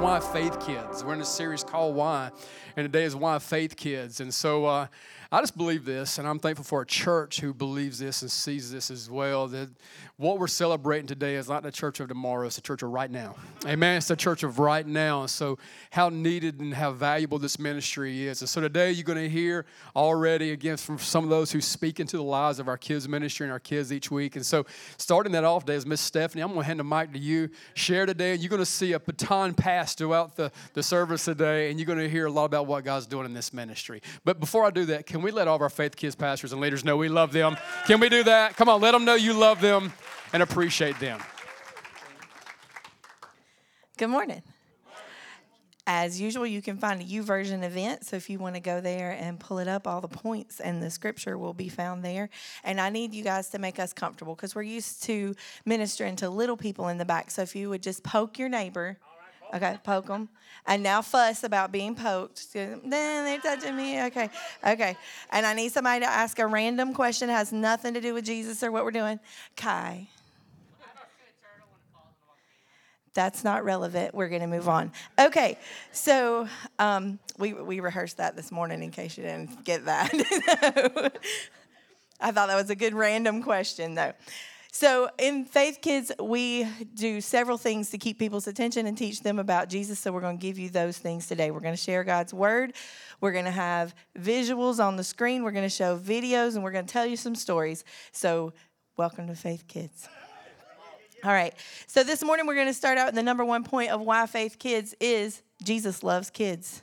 Why Faith Kids. We're in a series called Why, and today is Why Faith Kids. And so uh, I just believe this, and I'm thankful for a church who believes this and sees this as well. That what we're celebrating today is not the church of tomorrow, it's the church of right now. Amen. It's the church of right now. And so, how needed and how valuable this ministry is. And so, today you're going to hear already again from some of those who speak into the lives of our kids' ministry and our kids each week. And so, starting that off today is Miss Stephanie. I'm going to hand the mic to you. Share today, and you're going to see a baton pass throughout the, the service today, and you're going to hear a lot about what God's doing in this ministry. But before I do that, can we let all of our faith kids, pastors, and leaders know we love them? Can we do that? Come on, let them know you love them and appreciate them. Good morning. As usual, you can find a YouVersion event. So if you want to go there and pull it up, all the points and the scripture will be found there. And I need you guys to make us comfortable because we're used to ministering to little people in the back. So if you would just poke your neighbor. Okay, poke them. And now fuss about being poked. Then they're touching me. Okay, okay. And I need somebody to ask a random question has nothing to do with Jesus or what we're doing. Kai. That's not relevant. We're going to move on. Okay, so um, we, we rehearsed that this morning in case you didn't get that. I thought that was a good random question, though. So, in Faith Kids, we do several things to keep people's attention and teach them about Jesus. So, we're going to give you those things today. We're going to share God's word. We're going to have visuals on the screen. We're going to show videos, and we're going to tell you some stories. So, welcome to Faith Kids. All right. So, this morning, we're going to start out with the number one point of why Faith Kids is Jesus loves kids.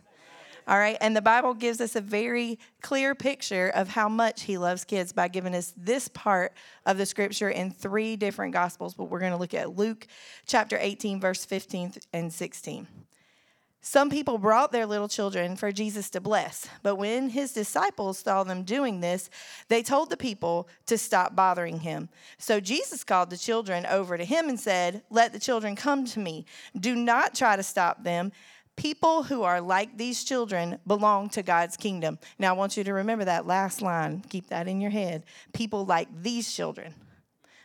All right. And the Bible gives us a very clear picture of how much he loves kids by giving us this part of the scripture in three different gospels. But we're going to look at Luke chapter 18, verse 15 and 16. Some people brought their little children for Jesus to bless, but when his disciples saw them doing this, they told the people to stop bothering him. So Jesus called the children over to him and said, Let the children come to me. Do not try to stop them People who are like these children belong to God's kingdom. Now, I want you to remember that last line. Keep that in your head. People like these children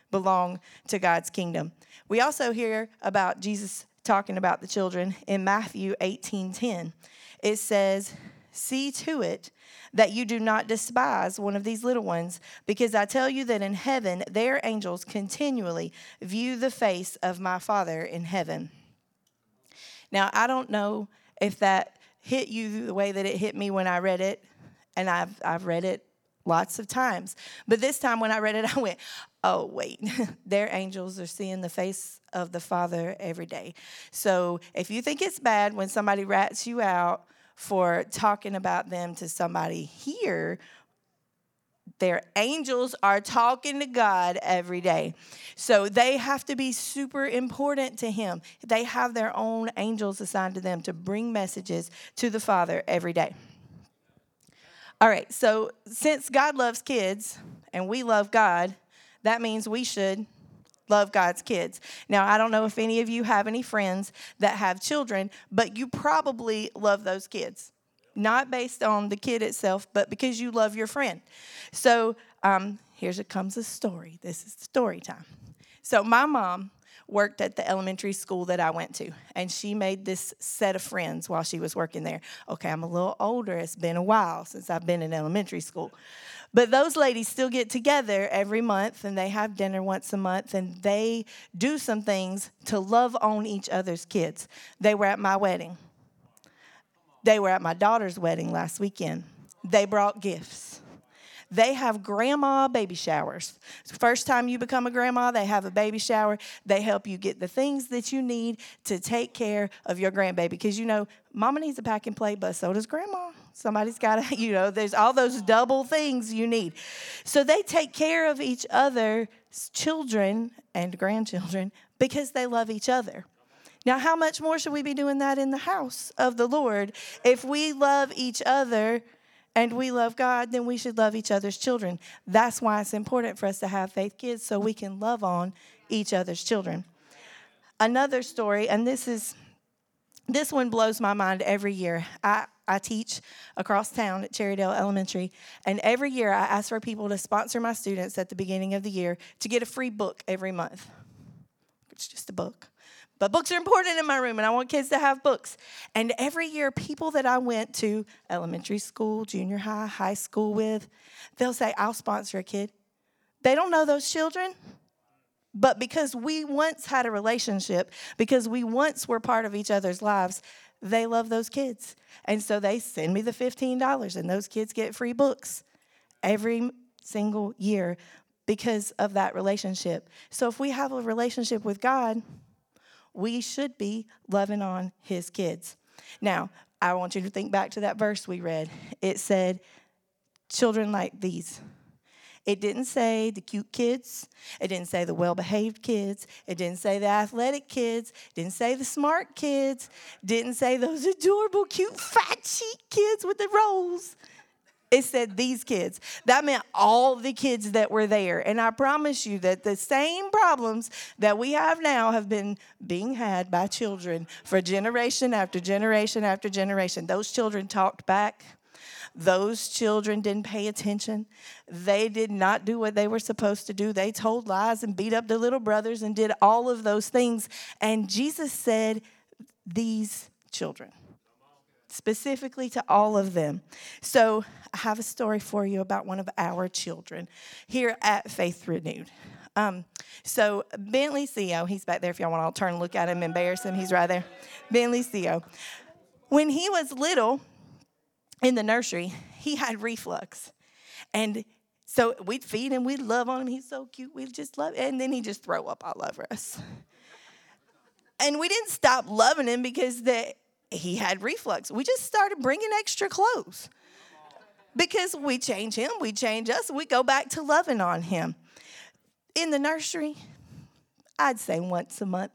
belong to God's kingdom. We also hear about Jesus talking about the children in Matthew 18:10. It says, "See to it that you do not despise one of these little ones, because I tell you that in heaven their angels continually view the face of my Father in heaven." Now, I don't know if that hit you the way that it hit me when I read it, and I've, I've read it lots of times. But this time when I read it, I went, oh, wait, their angels are seeing the face of the Father every day. So if you think it's bad when somebody rats you out for talking about them to somebody here, their angels are talking to God every day. So they have to be super important to Him. They have their own angels assigned to them to bring messages to the Father every day. All right, so since God loves kids and we love God, that means we should love God's kids. Now, I don't know if any of you have any friends that have children, but you probably love those kids not based on the kid itself, but because you love your friend. So um, here comes a story. This is story time. So my mom worked at the elementary school that I went to, and she made this set of friends while she was working there. Okay, I'm a little older. It's been a while since I've been in elementary school. But those ladies still get together every month and they have dinner once a month and they do some things to love on each other's kids. They were at my wedding. They were at my daughter's wedding last weekend. They brought gifts. They have grandma baby showers. First time you become a grandma, they have a baby shower. They help you get the things that you need to take care of your grandbaby. Because you know, mama needs a pack and play, but so does grandma. Somebody's got to, you know, there's all those double things you need. So they take care of each other's children and grandchildren because they love each other. Now, how much more should we be doing that in the house of the Lord if we love each other and we love God, then we should love each other's children. That's why it's important for us to have faith kids so we can love on each other's children. Another story, and this is this one blows my mind every year. I, I teach across town at Cherrydale Elementary, and every year I ask for people to sponsor my students at the beginning of the year to get a free book every month. It's just a book. But books are important in my room, and I want kids to have books. And every year, people that I went to elementary school, junior high, high school with, they'll say, I'll sponsor a kid. They don't know those children. But because we once had a relationship, because we once were part of each other's lives, they love those kids. And so they send me the $15, and those kids get free books every single year because of that relationship. So if we have a relationship with God, we should be loving on his kids. Now, I want you to think back to that verse we read. It said, children like these. It didn't say the cute kids. It didn't say the well behaved kids. It didn't say the athletic kids. It didn't say the smart kids. It didn't say those adorable, cute, fat cheek kids with the rolls. It said these kids. That meant all the kids that were there. And I promise you that the same problems that we have now have been being had by children for generation after generation after generation. Those children talked back. Those children didn't pay attention. They did not do what they were supposed to do. They told lies and beat up their little brothers and did all of those things. And Jesus said, These children specifically to all of them. So, I have a story for you about one of our children here at Faith Renewed. Um, so, Bentley Theo, he's back there if y'all want to all turn and look at him, embarrass him, he's right there. Bentley Theo. When he was little in the nursery, he had reflux. And so we'd feed him, we'd love on him. He's so cute, we'd just love And then he'd just throw up all over us. And we didn't stop loving him because the, he had reflux. We just started bringing extra clothes because we change him, we change us, we go back to loving on him. In the nursery, I'd say once a month,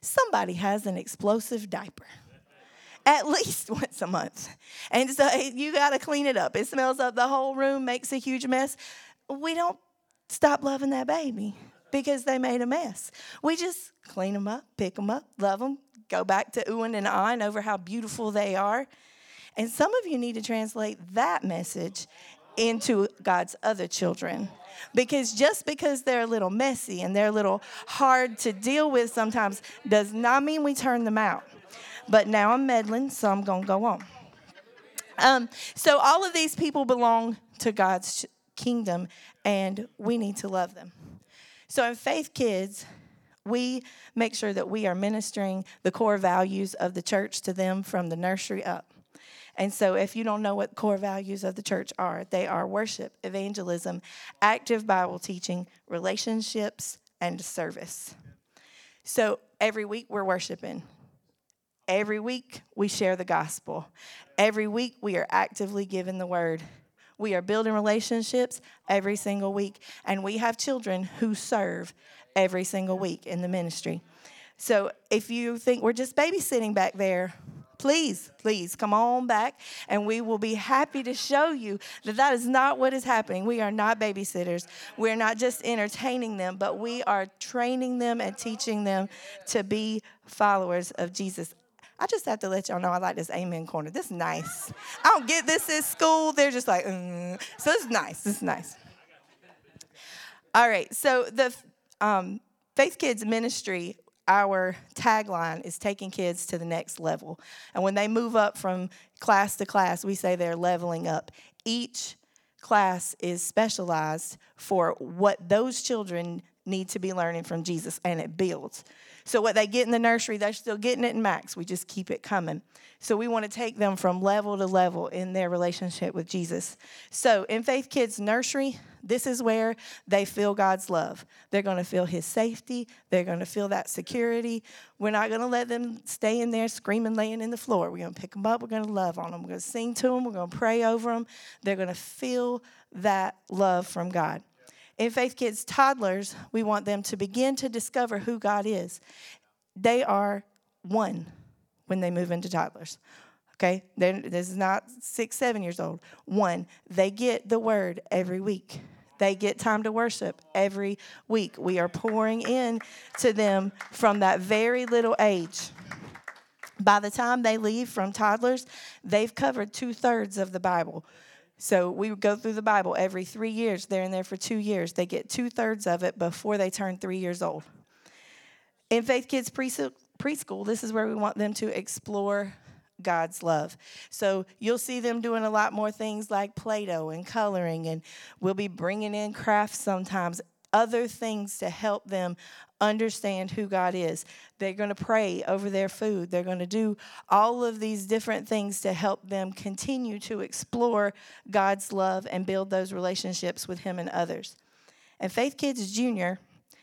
somebody has an explosive diaper. At least once a month. And so you got to clean it up. It smells up the whole room, makes a huge mess. We don't stop loving that baby because they made a mess. We just clean them up, pick them up, love them, go back to oohing and ahhing over how beautiful they are. And some of you need to translate that message into God's other children. Because just because they're a little messy and they're a little hard to deal with sometimes does not mean we turn them out. But now I'm meddling, so I'm going to go on. Um, so, all of these people belong to God's kingdom, and we need to love them. So, in Faith Kids, we make sure that we are ministering the core values of the church to them from the nursery up. And so, if you don't know what core values of the church are, they are worship, evangelism, active Bible teaching, relationships, and service. So, every week we're worshiping. Every week we share the gospel. Every week we are actively giving the word. We are building relationships every single week. And we have children who serve every single week in the ministry. So if you think we're just babysitting back there, please, please come on back and we will be happy to show you that that is not what is happening. We are not babysitters. We're not just entertaining them, but we are training them and teaching them to be followers of Jesus. I just have to let y'all know I like this amen corner. This is nice. I don't get this at school. They're just like, mm. so it's nice. This is nice. All right. So the um, Faith Kids Ministry, our tagline is taking kids to the next level. And when they move up from class to class, we say they're leveling up. Each class is specialized for what those children need to be learning from Jesus, and it builds. So, what they get in the nursery, they're still getting it in Max. We just keep it coming. So, we want to take them from level to level in their relationship with Jesus. So, in Faith Kids Nursery, this is where they feel God's love. They're going to feel His safety. They're going to feel that security. We're not going to let them stay in there screaming, laying in the floor. We're going to pick them up. We're going to love on them. We're going to sing to them. We're going to pray over them. They're going to feel that love from God. In Faith Kids Toddlers, we want them to begin to discover who God is. They are one when they move into toddlers. Okay, They're, this is not six, seven years old. One, they get the word every week. They get time to worship every week. We are pouring in to them from that very little age. By the time they leave from toddlers, they've covered two thirds of the Bible. So we go through the Bible every three years. They're in there for two years. They get two thirds of it before they turn three years old. In Faith Kids preschool, this is where we want them to explore God's love. So you'll see them doing a lot more things like Play Doh and coloring, and we'll be bringing in crafts sometimes, other things to help them understand who God is. They're going to pray over their food. They're going to do all of these different things to help them continue to explore God's love and build those relationships with Him and others. And Faith Kids Junior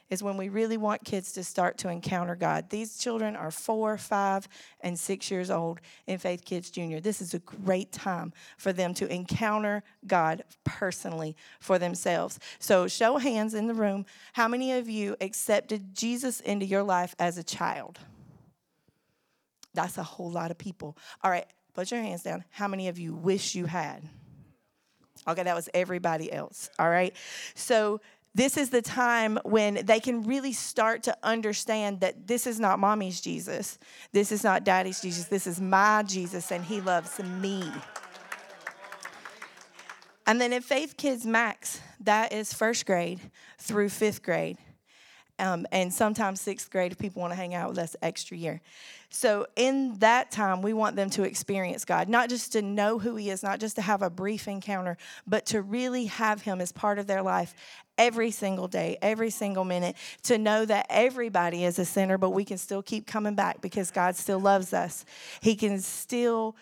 is when we really want kids to start to encounter God. These children are four, five, and six years old in Faith Kids Junior. This is a great time for them to encounter God personally for themselves. So, show hands in the room. How many of you accepted Jesus into your life as a child? That's a whole lot of people. All right, put your hands down. How many of you wish you had? Okay, that was everybody else. All right. So this is the time when they can really start to understand that this is not mommy's Jesus. This is not daddy's Jesus. This is my Jesus, and he loves me. And then in Faith Kids Max, that is first grade through fifth grade. Um, and sometimes sixth grade if people want to hang out with us extra year. So, in that time, we want them to experience God, not just to know who He is, not just to have a brief encounter, but to really have Him as part of their life every single day, every single minute, to know that everybody is a sinner, but we can still keep coming back because God still loves us. He can still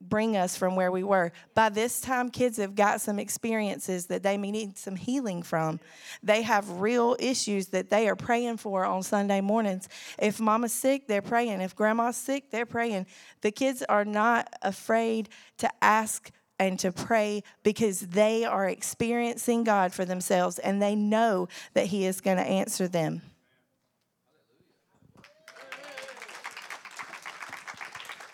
bring us from where we were. By this time, kids have got some experiences that they may need some healing from. They have real issues that they are praying for on Sunday mornings. If mama's sick, they're praying. If grandma's sick, they're praying. The kids are not afraid to ask and to pray because they are experiencing God for themselves and they know that He is going to answer them.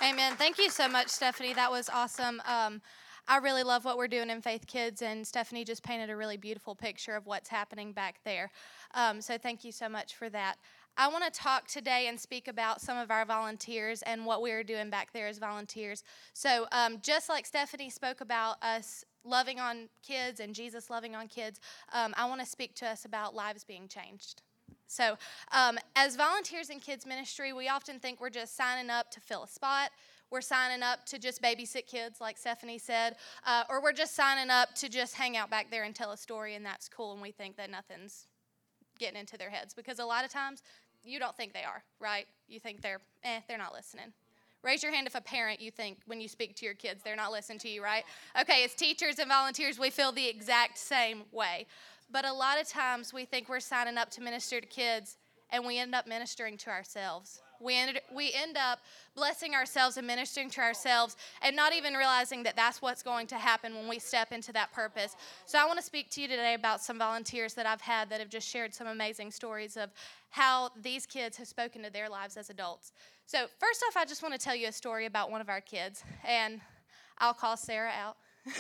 Amen. Thank you so much, Stephanie. That was awesome. Um, I really love what we're doing in Faith Kids, and Stephanie just painted a really beautiful picture of what's happening back there. Um, so thank you so much for that. I want to talk today and speak about some of our volunteers and what we are doing back there as volunteers. So, um, just like Stephanie spoke about us loving on kids and Jesus loving on kids, um, I want to speak to us about lives being changed. So, um, as volunteers in kids ministry, we often think we're just signing up to fill a spot. We're signing up to just babysit kids, like Stephanie said, uh, or we're just signing up to just hang out back there and tell a story, and that's cool. And we think that nothing's getting into their heads because a lot of times you don't think they are, right? You think they're, eh, they're not listening. Raise your hand if a parent you think when you speak to your kids, they're not listening to you, right? Okay, as teachers and volunteers, we feel the exact same way. But a lot of times we think we're signing up to minister to kids and we end up ministering to ourselves. We end, we end up blessing ourselves and ministering to ourselves and not even realizing that that's what's going to happen when we step into that purpose. So, I want to speak to you today about some volunteers that I've had that have just shared some amazing stories of how these kids have spoken to their lives as adults. So, first off, I just want to tell you a story about one of our kids, and I'll call Sarah out.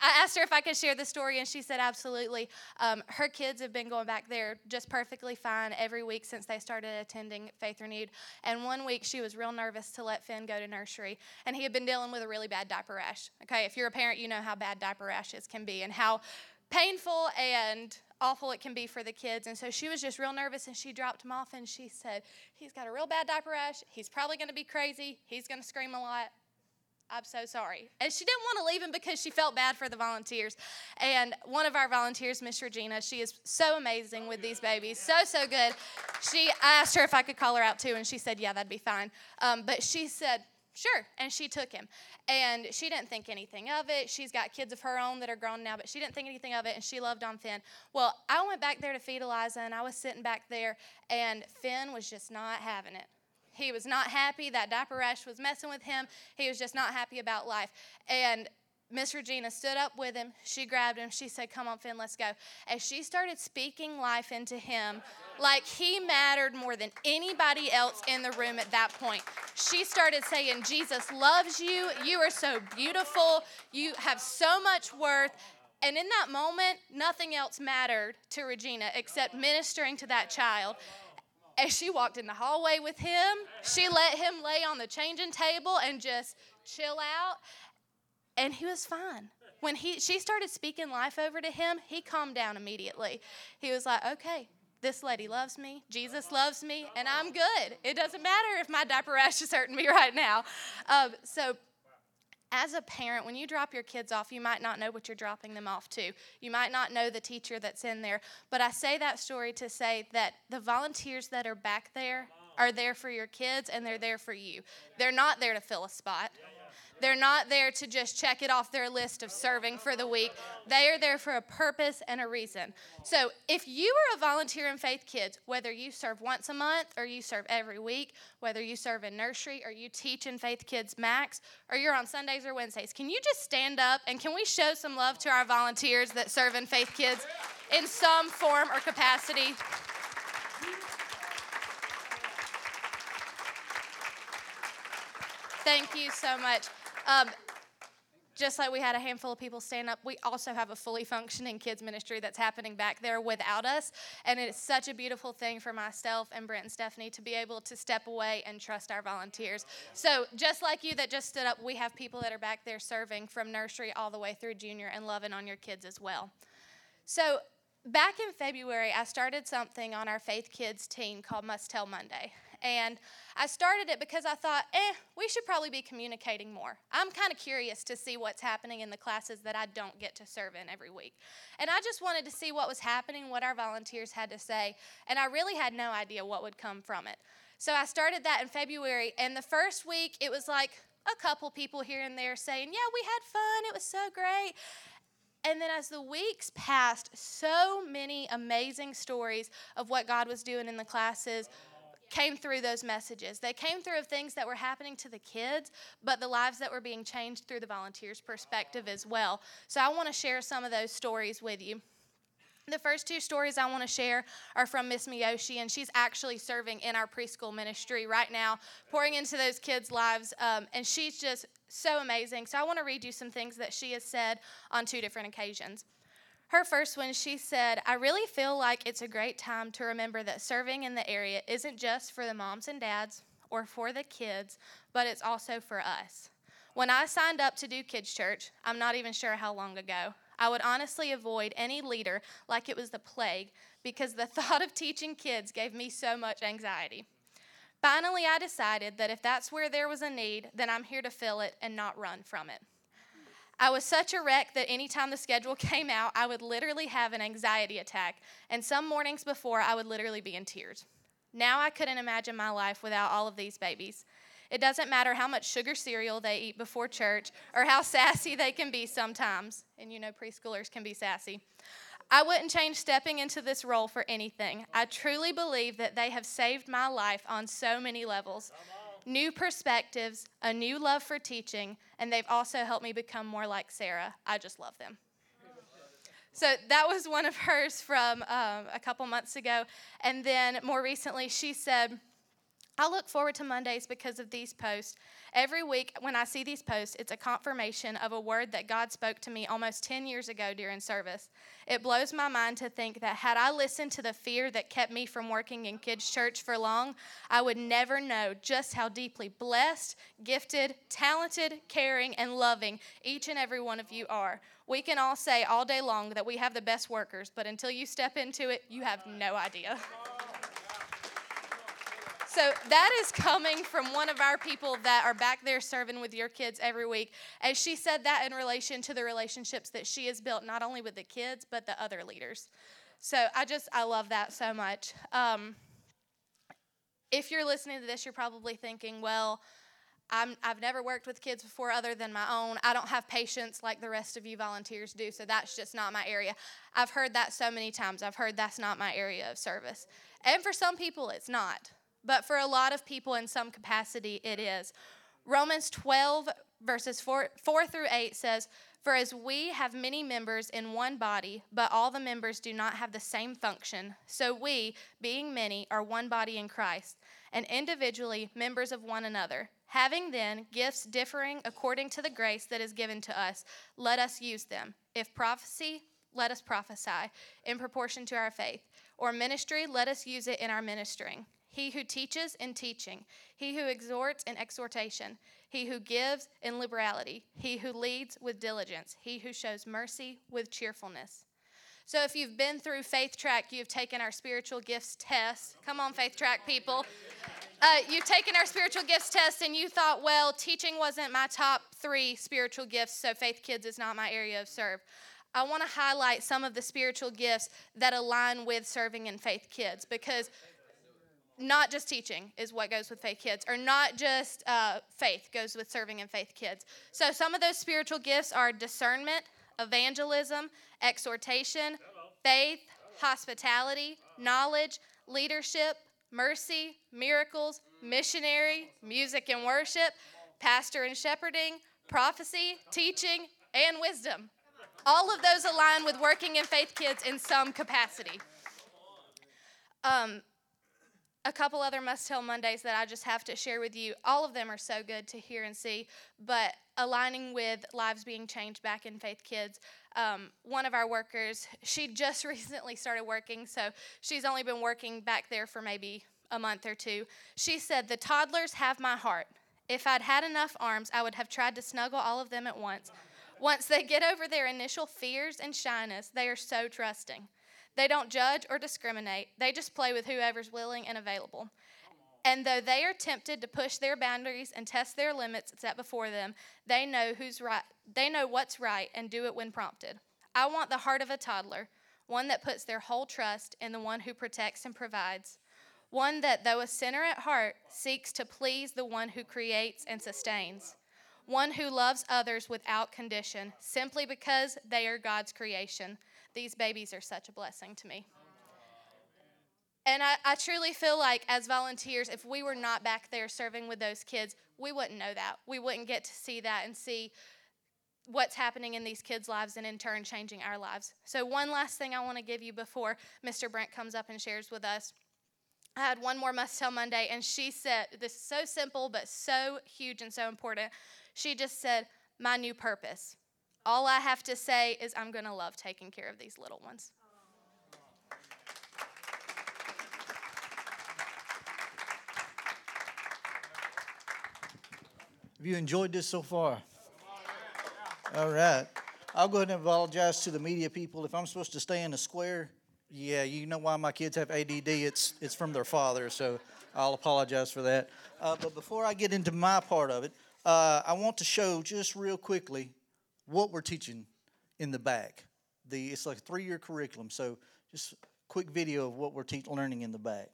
I asked her if I could share the story, and she said absolutely. Um, her kids have been going back there just perfectly fine every week since they started attending Faith Renewed. And one week she was real nervous to let Finn go to nursery, and he had been dealing with a really bad diaper rash. Okay, if you're a parent, you know how bad diaper rashes can be and how painful and awful it can be for the kids. And so she was just real nervous and she dropped him off and she said, He's got a real bad diaper rash. He's probably going to be crazy. He's going to scream a lot. I'm so sorry. And she didn't want to leave him because she felt bad for the volunteers. And one of our volunteers, Miss Regina, she is so amazing with these babies, so, so good. She, I asked her if I could call her out too, and she said, yeah, that'd be fine. Um, but she said, sure. And she took him. And she didn't think anything of it. She's got kids of her own that are grown now, but she didn't think anything of it, and she loved on Finn. Well, I went back there to feed Eliza, and I was sitting back there, and Finn was just not having it. He was not happy. That diaper rash was messing with him. He was just not happy about life. And Miss Regina stood up with him. She grabbed him. She said, Come on, Finn, let's go. As she started speaking life into him, like he mattered more than anybody else in the room at that point. She started saying, Jesus loves you. You are so beautiful. You have so much worth. And in that moment, nothing else mattered to Regina except ministering to that child. As she walked in the hallway with him, she let him lay on the changing table and just chill out. And he was fine. When he, she started speaking life over to him, he calmed down immediately. He was like, okay, this lady loves me, Jesus loves me, and I'm good. It doesn't matter if my diaper rash is hurting me right now. Um, so as a parent, when you drop your kids off, you might not know what you're dropping them off to. You might not know the teacher that's in there. But I say that story to say that the volunteers that are back there are there for your kids and they're there for you. They're not there to fill a spot. They're not there to just check it off their list of serving for the week. They are there for a purpose and a reason. So, if you are a volunteer in Faith Kids, whether you serve once a month or you serve every week, whether you serve in nursery or you teach in Faith Kids Max, or you're on Sundays or Wednesdays, can you just stand up and can we show some love to our volunteers that serve in Faith Kids in some form or capacity? Thank you so much. Um, just like we had a handful of people stand up, we also have a fully functioning kids ministry that's happening back there without us. And it's such a beautiful thing for myself and Brent and Stephanie to be able to step away and trust our volunteers. So, just like you that just stood up, we have people that are back there serving from nursery all the way through junior and loving on your kids as well. So, back in February, I started something on our Faith Kids team called Must Tell Monday. And I started it because I thought, eh, we should probably be communicating more. I'm kind of curious to see what's happening in the classes that I don't get to serve in every week. And I just wanted to see what was happening, what our volunteers had to say, and I really had no idea what would come from it. So I started that in February, and the first week it was like a couple people here and there saying, Yeah, we had fun, it was so great. And then as the weeks passed, so many amazing stories of what God was doing in the classes came through those messages. They came through of things that were happening to the kids, but the lives that were being changed through the volunteers' perspective as well. So I want to share some of those stories with you. The first two stories I want to share are from Miss Miyoshi, and she's actually serving in our preschool ministry right now, pouring into those kids' lives, um, and she's just so amazing. So I want to read you some things that she has said on two different occasions. Her first one, she said, I really feel like it's a great time to remember that serving in the area isn't just for the moms and dads or for the kids, but it's also for us. When I signed up to do kids' church, I'm not even sure how long ago, I would honestly avoid any leader like it was the plague because the thought of teaching kids gave me so much anxiety. Finally, I decided that if that's where there was a need, then I'm here to fill it and not run from it. I was such a wreck that anytime the schedule came out, I would literally have an anxiety attack. And some mornings before, I would literally be in tears. Now I couldn't imagine my life without all of these babies. It doesn't matter how much sugar cereal they eat before church or how sassy they can be sometimes. And you know, preschoolers can be sassy. I wouldn't change stepping into this role for anything. I truly believe that they have saved my life on so many levels new perspectives, a new love for teaching, and they've also helped me become more like Sarah. I just love them. So that was one of hers from um, a couple months ago. And then more recently, she said, I look forward to Mondays because of these posts. Every week, when I see these posts, it's a confirmation of a word that God spoke to me almost 10 years ago during service. It blows my mind to think that had I listened to the fear that kept me from working in kids' church for long, I would never know just how deeply blessed, gifted, talented, caring, and loving each and every one of you are. We can all say all day long that we have the best workers, but until you step into it, you have no idea. So that is coming from one of our people that are back there serving with your kids every week. And she said that in relation to the relationships that she has built, not only with the kids, but the other leaders. So I just, I love that so much. Um, if you're listening to this, you're probably thinking, well, i have never worked with kids before other than my own. I don't have patience like the rest of you volunteers do, so that's just not my area. I've heard that so many times. I've heard that's not my area of service. And for some people, it's not but for a lot of people in some capacity, it is. Romans 12, verses 4, 4 through 8 says, For as we have many members in one body, but all the members do not have the same function, so we, being many, are one body in Christ, and individually members of one another. Having then gifts differing according to the grace that is given to us, let us use them. If prophecy, let us prophesy in proportion to our faith. Or ministry, let us use it in our ministering. He who teaches in teaching, he who exhorts in exhortation, he who gives in liberality, he who leads with diligence, he who shows mercy with cheerfulness. So, if you've been through Faith Track, you've taken our spiritual gifts test. Come on, Faith Track people. Uh, you've taken our spiritual gifts test and you thought, well, teaching wasn't my top three spiritual gifts, so Faith Kids is not my area of serve. I want to highlight some of the spiritual gifts that align with serving in Faith Kids because not just teaching is what goes with faith kids or not just uh, faith goes with serving in faith kids. So some of those spiritual gifts are discernment evangelism exhortation faith hospitality knowledge leadership mercy miracles missionary music and worship pastor and shepherding prophecy teaching and wisdom. All of those align with working in faith kids in some capacity. Um, a couple other must tell Mondays that I just have to share with you. All of them are so good to hear and see, but aligning with lives being changed back in Faith Kids. Um, one of our workers, she just recently started working, so she's only been working back there for maybe a month or two. She said, The toddlers have my heart. If I'd had enough arms, I would have tried to snuggle all of them at once. Once they get over their initial fears and shyness, they are so trusting. They don't judge or discriminate, they just play with whoever's willing and available. And though they are tempted to push their boundaries and test their limits set before them, they know who's right. They know what's right and do it when prompted. I want the heart of a toddler, one that puts their whole trust in the one who protects and provides, one that, though a sinner at heart, seeks to please the one who creates and sustains, one who loves others without condition, simply because they are God's creation, these babies are such a blessing to me. And I, I, truly feel like, as volunteers, if we were not back there serving with those kids, we wouldn't know that. We wouldn't get to see that and see what's happening in these kids' lives and, in turn, changing our lives. So, one last thing I want to give you before Mr. Brent comes up and shares with us. I had one more must tell Monday, and she said, This is so simple, but so huge and so important. She just said, My new purpose. All I have to say is I'm going to love taking care of these little ones. Have you enjoyed this so far? All right. I'll go ahead and apologize to the media people. If I'm supposed to stay in the square, yeah, you know why my kids have ADD. It's, it's from their father, so I'll apologize for that. Uh, but before I get into my part of it, uh, I want to show just real quickly what we're teaching in the back. The, it's like a three year curriculum, so just quick video of what we're te- learning in the back.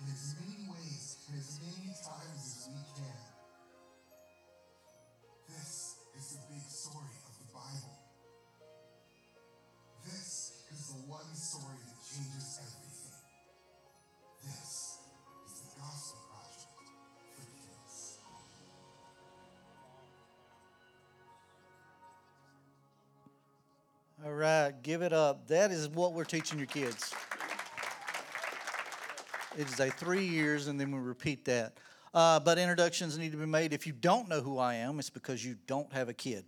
In as many ways and as many times as we can. This is the big story of the Bible. This is the one story that changes everything. This is the Gospel Project for kids. All right, give it up. That is what we're teaching your kids. It is a three years, and then we repeat that. Uh, but introductions need to be made. If you don't know who I am, it's because you don't have a kid.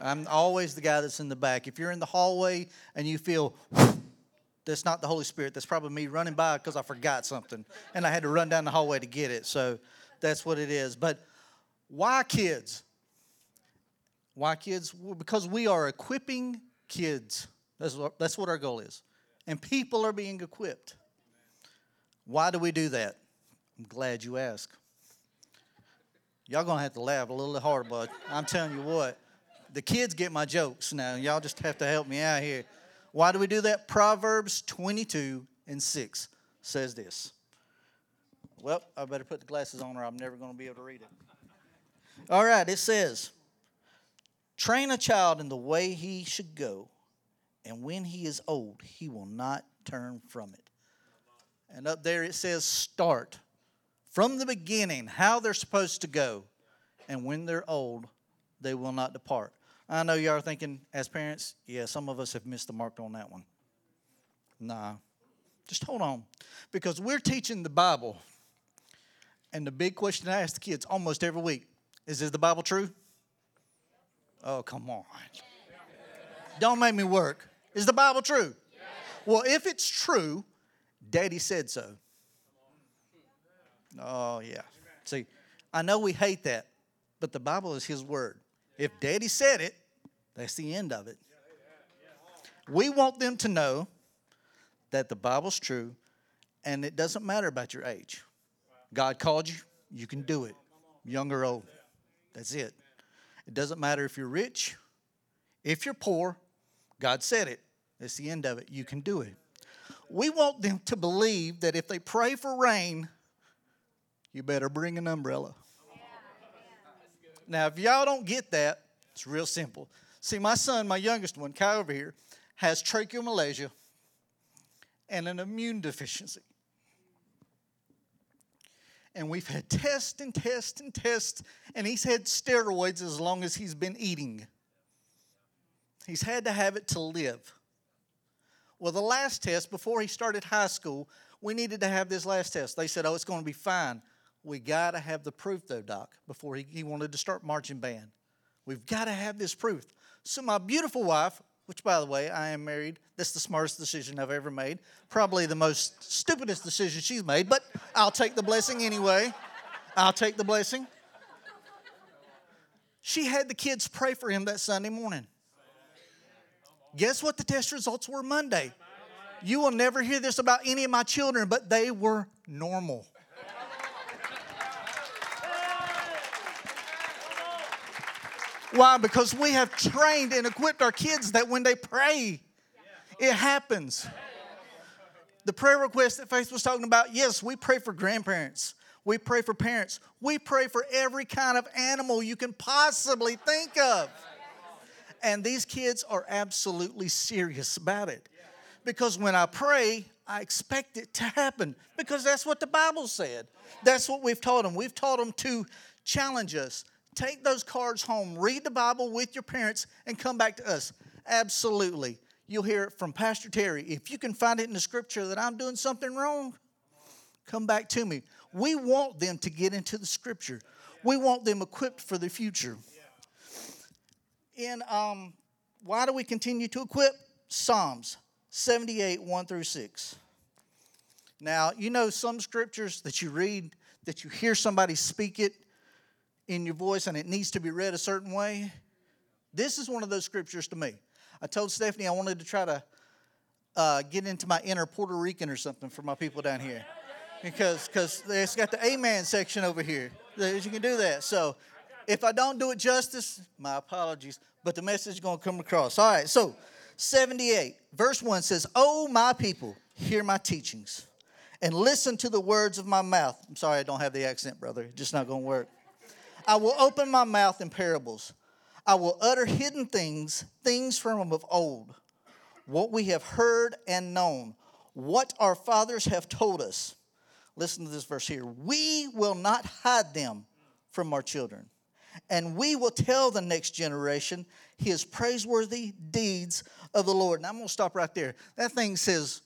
I'm always the guy that's in the back. If you're in the hallway and you feel that's not the Holy Spirit, that's probably me running by because I forgot something and I had to run down the hallway to get it. So that's what it is. But why kids? Why kids? Well, because we are equipping kids. That's what, that's what our goal is. And people are being equipped. Why do we do that? I'm glad you asked. Y'all gonna have to laugh a little harder, but I'm telling you what, the kids get my jokes now. Y'all just have to help me out here. Why do we do that? Proverbs 22 and 6 says this. Well, I better put the glasses on or I'm never gonna be able to read it. All right, it says, Train a child in the way he should go, and when he is old, he will not turn from it. And up there it says, Start from the beginning, how they're supposed to go, and when they're old, they will not depart. I know y'all are thinking, as parents, yeah, some of us have missed the mark on that one. Nah, just hold on. Because we're teaching the Bible, and the big question I ask the kids almost every week is Is the Bible true? Oh, come on. Don't make me work. Is the Bible true? Well, if it's true, Daddy said so. Oh, yeah. See, I know we hate that, but the Bible is His Word. If Daddy said it, that's the end of it. We want them to know that the Bible's true and it doesn't matter about your age. God called you, you can do it, young or old. That's it. It doesn't matter if you're rich, if you're poor, God said it. That's the end of it. You can do it. We want them to believe that if they pray for rain, you better bring an umbrella. Now, if y'all don't get that, it's real simple. See, my son, my youngest one, Kai over here, has tracheomalacia and an immune deficiency. And we've had tests and tests and tests, and he's had steroids as long as he's been eating. He's had to have it to live. Well, the last test, before he started high school, we needed to have this last test. They said, oh, it's going to be fine. We got to have the proof, though, Doc, before he, he wanted to start marching band. We've got to have this proof. So, my beautiful wife, which, by the way, I am married, that's the smartest decision I've ever made. Probably the most stupidest decision she's made, but I'll take the blessing anyway. I'll take the blessing. She had the kids pray for him that Sunday morning. Guess what the test results were Monday? You will never hear this about any of my children, but they were normal. Why? Because we have trained and equipped our kids that when they pray, it happens. The prayer request that Faith was talking about, yes, we pray for grandparents. We pray for parents. We pray for every kind of animal you can possibly think of. And these kids are absolutely serious about it. Because when I pray, I expect it to happen because that's what the Bible said. That's what we've taught them. We've taught them to challenge us. Take those cards home, read the Bible with your parents, and come back to us. Absolutely. You'll hear it from Pastor Terry. If you can find it in the scripture that I'm doing something wrong, come back to me. We want them to get into the scripture, we want them equipped for the future. In um, why do we continue to equip? Psalms 78, 1 through 6. Now, you know some scriptures that you read, that you hear somebody speak it in your voice and it needs to be read a certain way? This is one of those scriptures to me. I told Stephanie I wanted to try to uh, get into my inner Puerto Rican or something for my people down here. Because cause it's got the amen section over here. You can do that. So if I don't do it justice, my apologies. But the message is going to come across. All right, so 78, verse 1 says, Oh, my people, hear my teachings and listen to the words of my mouth. I'm sorry I don't have the accent, brother. It's just not going to work. I will open my mouth in parables. I will utter hidden things, things from of old, what we have heard and known, what our fathers have told us. Listen to this verse here. We will not hide them from our children, and we will tell the next generation his praiseworthy deeds of the Lord. And I'm going to stop right there. That thing says,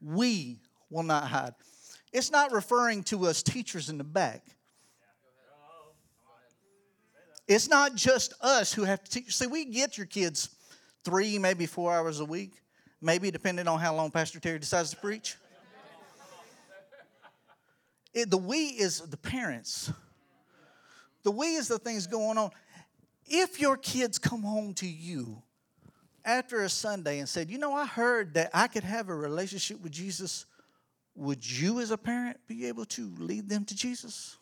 We will not hide. It's not referring to us teachers in the back. It's not just us who have to teach. See, we get your kids three, maybe four hours a week, maybe depending on how long Pastor Terry decides to preach. It, the we is the parents. The we is the things going on. If your kids come home to you after a Sunday and said, You know, I heard that I could have a relationship with Jesus, would you as a parent be able to lead them to Jesus?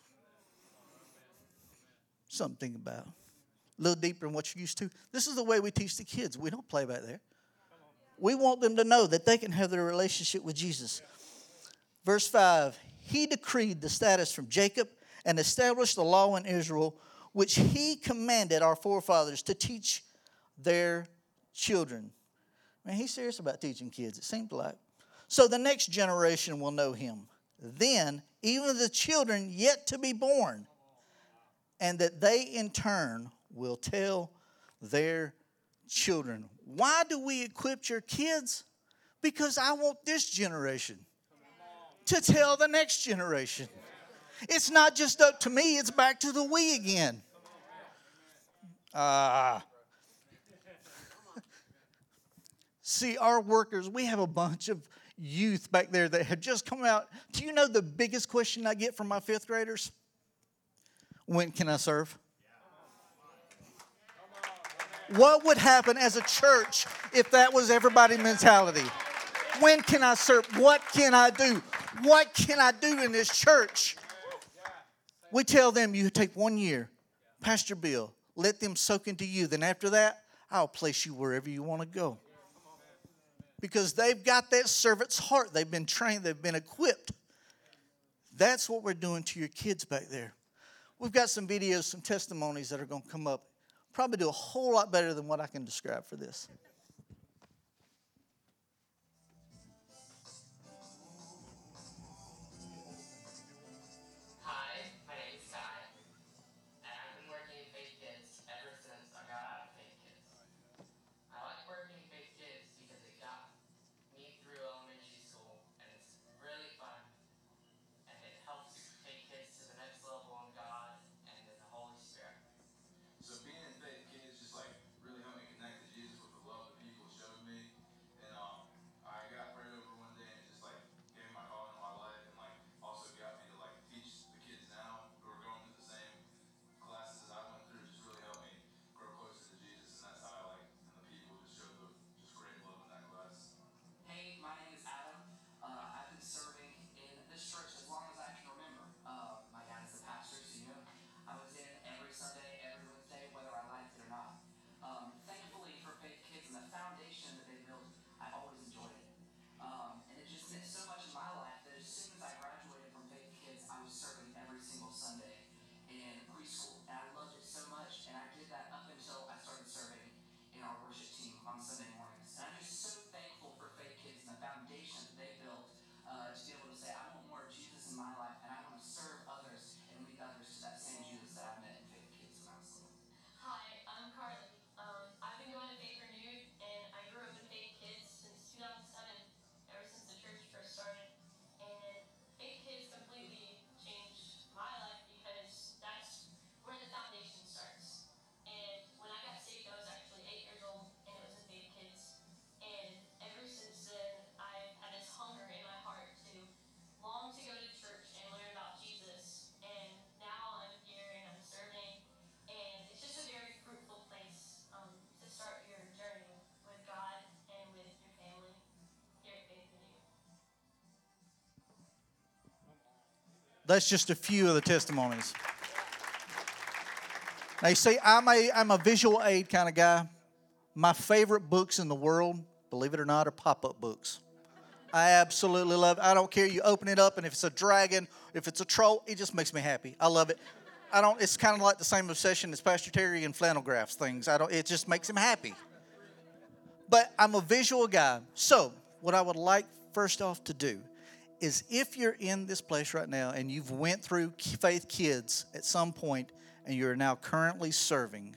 Something about. A little deeper than what you're used to. This is the way we teach the kids. We don't play back there. We want them to know that they can have their relationship with Jesus. Verse 5 He decreed the status from Jacob and established the law in Israel, which he commanded our forefathers to teach their children. Man, he's serious about teaching kids, it seems like. So the next generation will know him. Then, even the children yet to be born, and that they in turn will tell their children. Why do we equip your kids? Because I want this generation to tell the next generation. It's not just up to me, it's back to the we again. Ah. See, our workers, we have a bunch of youth back there that have just come out. Do you know the biggest question I get from my fifth graders? When can I serve? What would happen as a church if that was everybody mentality? When can I serve? What can I do? What can I do in this church? We tell them you take one year, Pastor Bill, let them soak into you. Then after that, I'll place you wherever you want to go. Because they've got that servant's heart. They've been trained, they've been equipped. That's what we're doing to your kids back there. We've got some videos, some testimonies that are going to come up. Probably do a whole lot better than what I can describe for this. That's just a few of the testimonies. Now, you see, I'm a, I'm a visual aid kind of guy. My favorite books in the world believe it or not, are pop up books. I absolutely love it. I don't care. You open it up, and if it's a dragon, if it's a troll, it just makes me happy. I love it. I don't. It's kind of like the same obsession as Pastor Terry and flannel graphs things. I don't. It just makes him happy. But I'm a visual guy. So what I would like first off to do is, if you're in this place right now and you've went through Faith Kids at some point and you're now currently serving,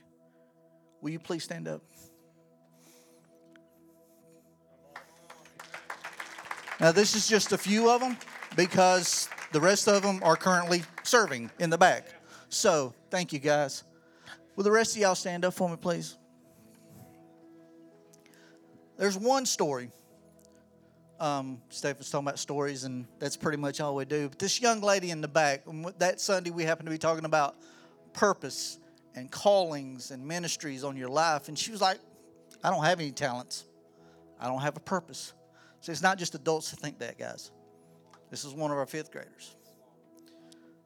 will you please stand up? Now, this is just a few of them because the rest of them are currently serving in the back. So, thank you guys. Will the rest of y'all stand up for me, please? There's one story. Um, Steph was talking about stories, and that's pretty much all we do. But this young lady in the back, that Sunday we happened to be talking about purpose and callings and ministries on your life. And she was like, I don't have any talents, I don't have a purpose. So it's not just adults that think that, guys. This is one of our fifth graders.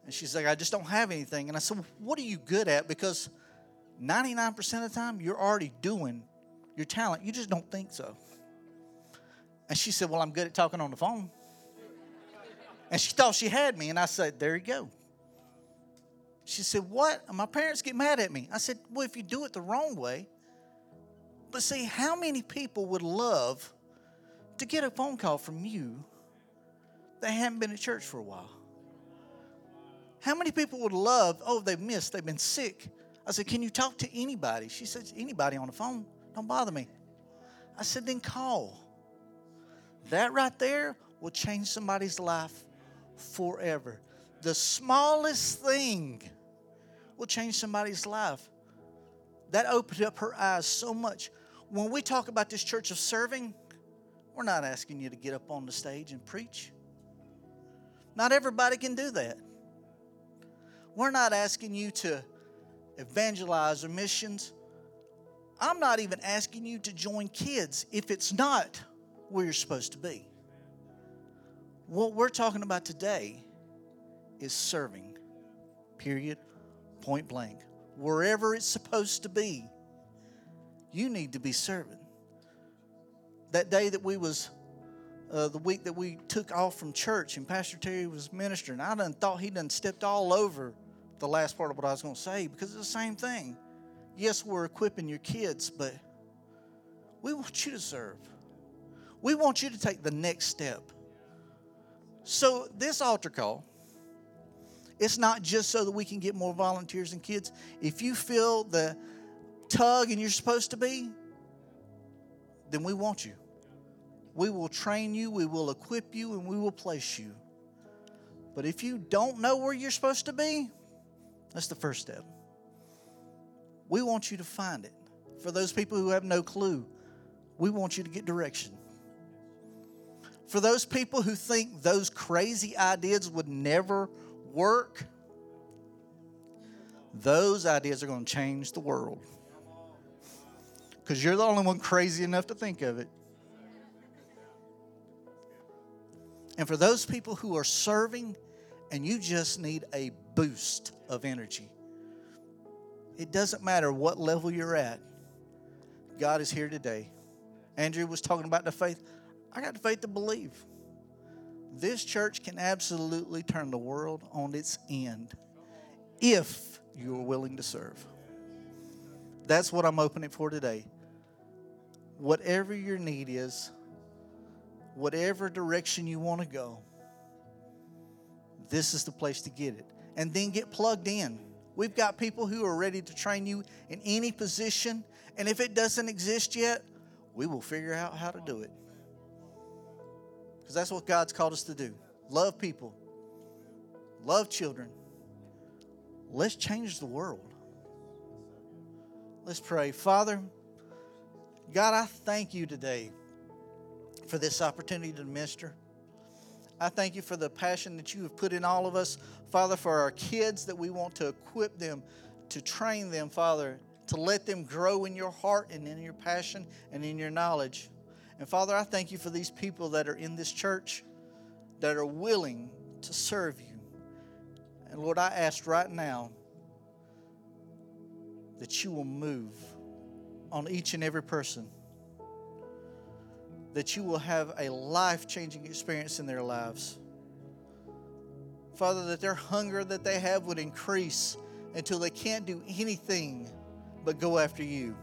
And she's like, I just don't have anything. And I said, well, What are you good at? Because 99% of the time, you're already doing your talent. You just don't think so. And she said, Well, I'm good at talking on the phone. And she thought she had me. And I said, There you go. She said, What? My parents get mad at me. I said, Well, if you do it the wrong way. But see, how many people would love to get a phone call from you that haven't been at church for a while? How many people would love, oh, they've missed, they've been sick? I said, Can you talk to anybody? She said, Anybody on the phone? Don't bother me. I said, Then call. That right there will change somebody's life forever. The smallest thing will change somebody's life. That opened up her eyes so much. When we talk about this church of serving, we're not asking you to get up on the stage and preach. Not everybody can do that. We're not asking you to evangelize or missions. I'm not even asking you to join kids if it's not where you're supposed to be. What we're talking about today is serving, period, point blank. Wherever it's supposed to be, you need to be serving. That day that we was, uh, the week that we took off from church and Pastor Terry was ministering, I done thought he done stepped all over the last part of what I was going to say because it's the same thing. Yes, we're equipping your kids, but we want you to serve. We want you to take the next step. So, this altar call, it's not just so that we can get more volunteers and kids. If you feel the tug and you're supposed to be, then we want you. We will train you, we will equip you, and we will place you. But if you don't know where you're supposed to be, that's the first step. We want you to find it. For those people who have no clue, we want you to get direction. For those people who think those crazy ideas would never work, those ideas are going to change the world. Because you're the only one crazy enough to think of it. And for those people who are serving and you just need a boost of energy, it doesn't matter what level you're at, God is here today. Andrew was talking about the faith. I got the faith to believe. This church can absolutely turn the world on its end if you are willing to serve. That's what I'm opening for today. Whatever your need is, whatever direction you want to go, this is the place to get it. And then get plugged in. We've got people who are ready to train you in any position. And if it doesn't exist yet, we will figure out how to do it. Because that's what God's called us to do love people, love children. Let's change the world. Let's pray. Father, God, I thank you today for this opportunity to minister. I thank you for the passion that you have put in all of us, Father, for our kids that we want to equip them, to train them, Father, to let them grow in your heart and in your passion and in your knowledge. And Father, I thank you for these people that are in this church that are willing to serve you. And Lord, I ask right now that you will move on each and every person. that you will have a life changing experience in their lives. Father, that their hunger that they have would increase until they can't do anything but go after you.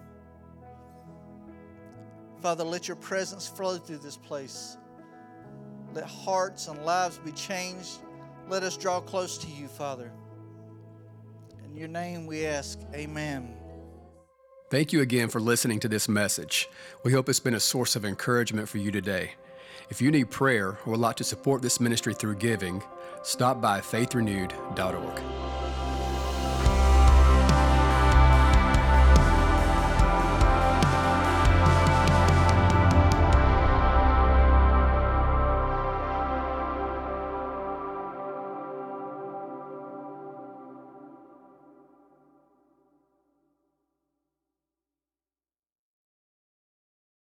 Father, let your presence flow through this place. Let hearts and lives be changed. Let us draw close to you, Father. In your name we ask, Amen. Thank you again for listening to this message. We hope it's been a source of encouragement for you today. If you need prayer or would like to support this ministry through giving, stop by faithrenewed.org.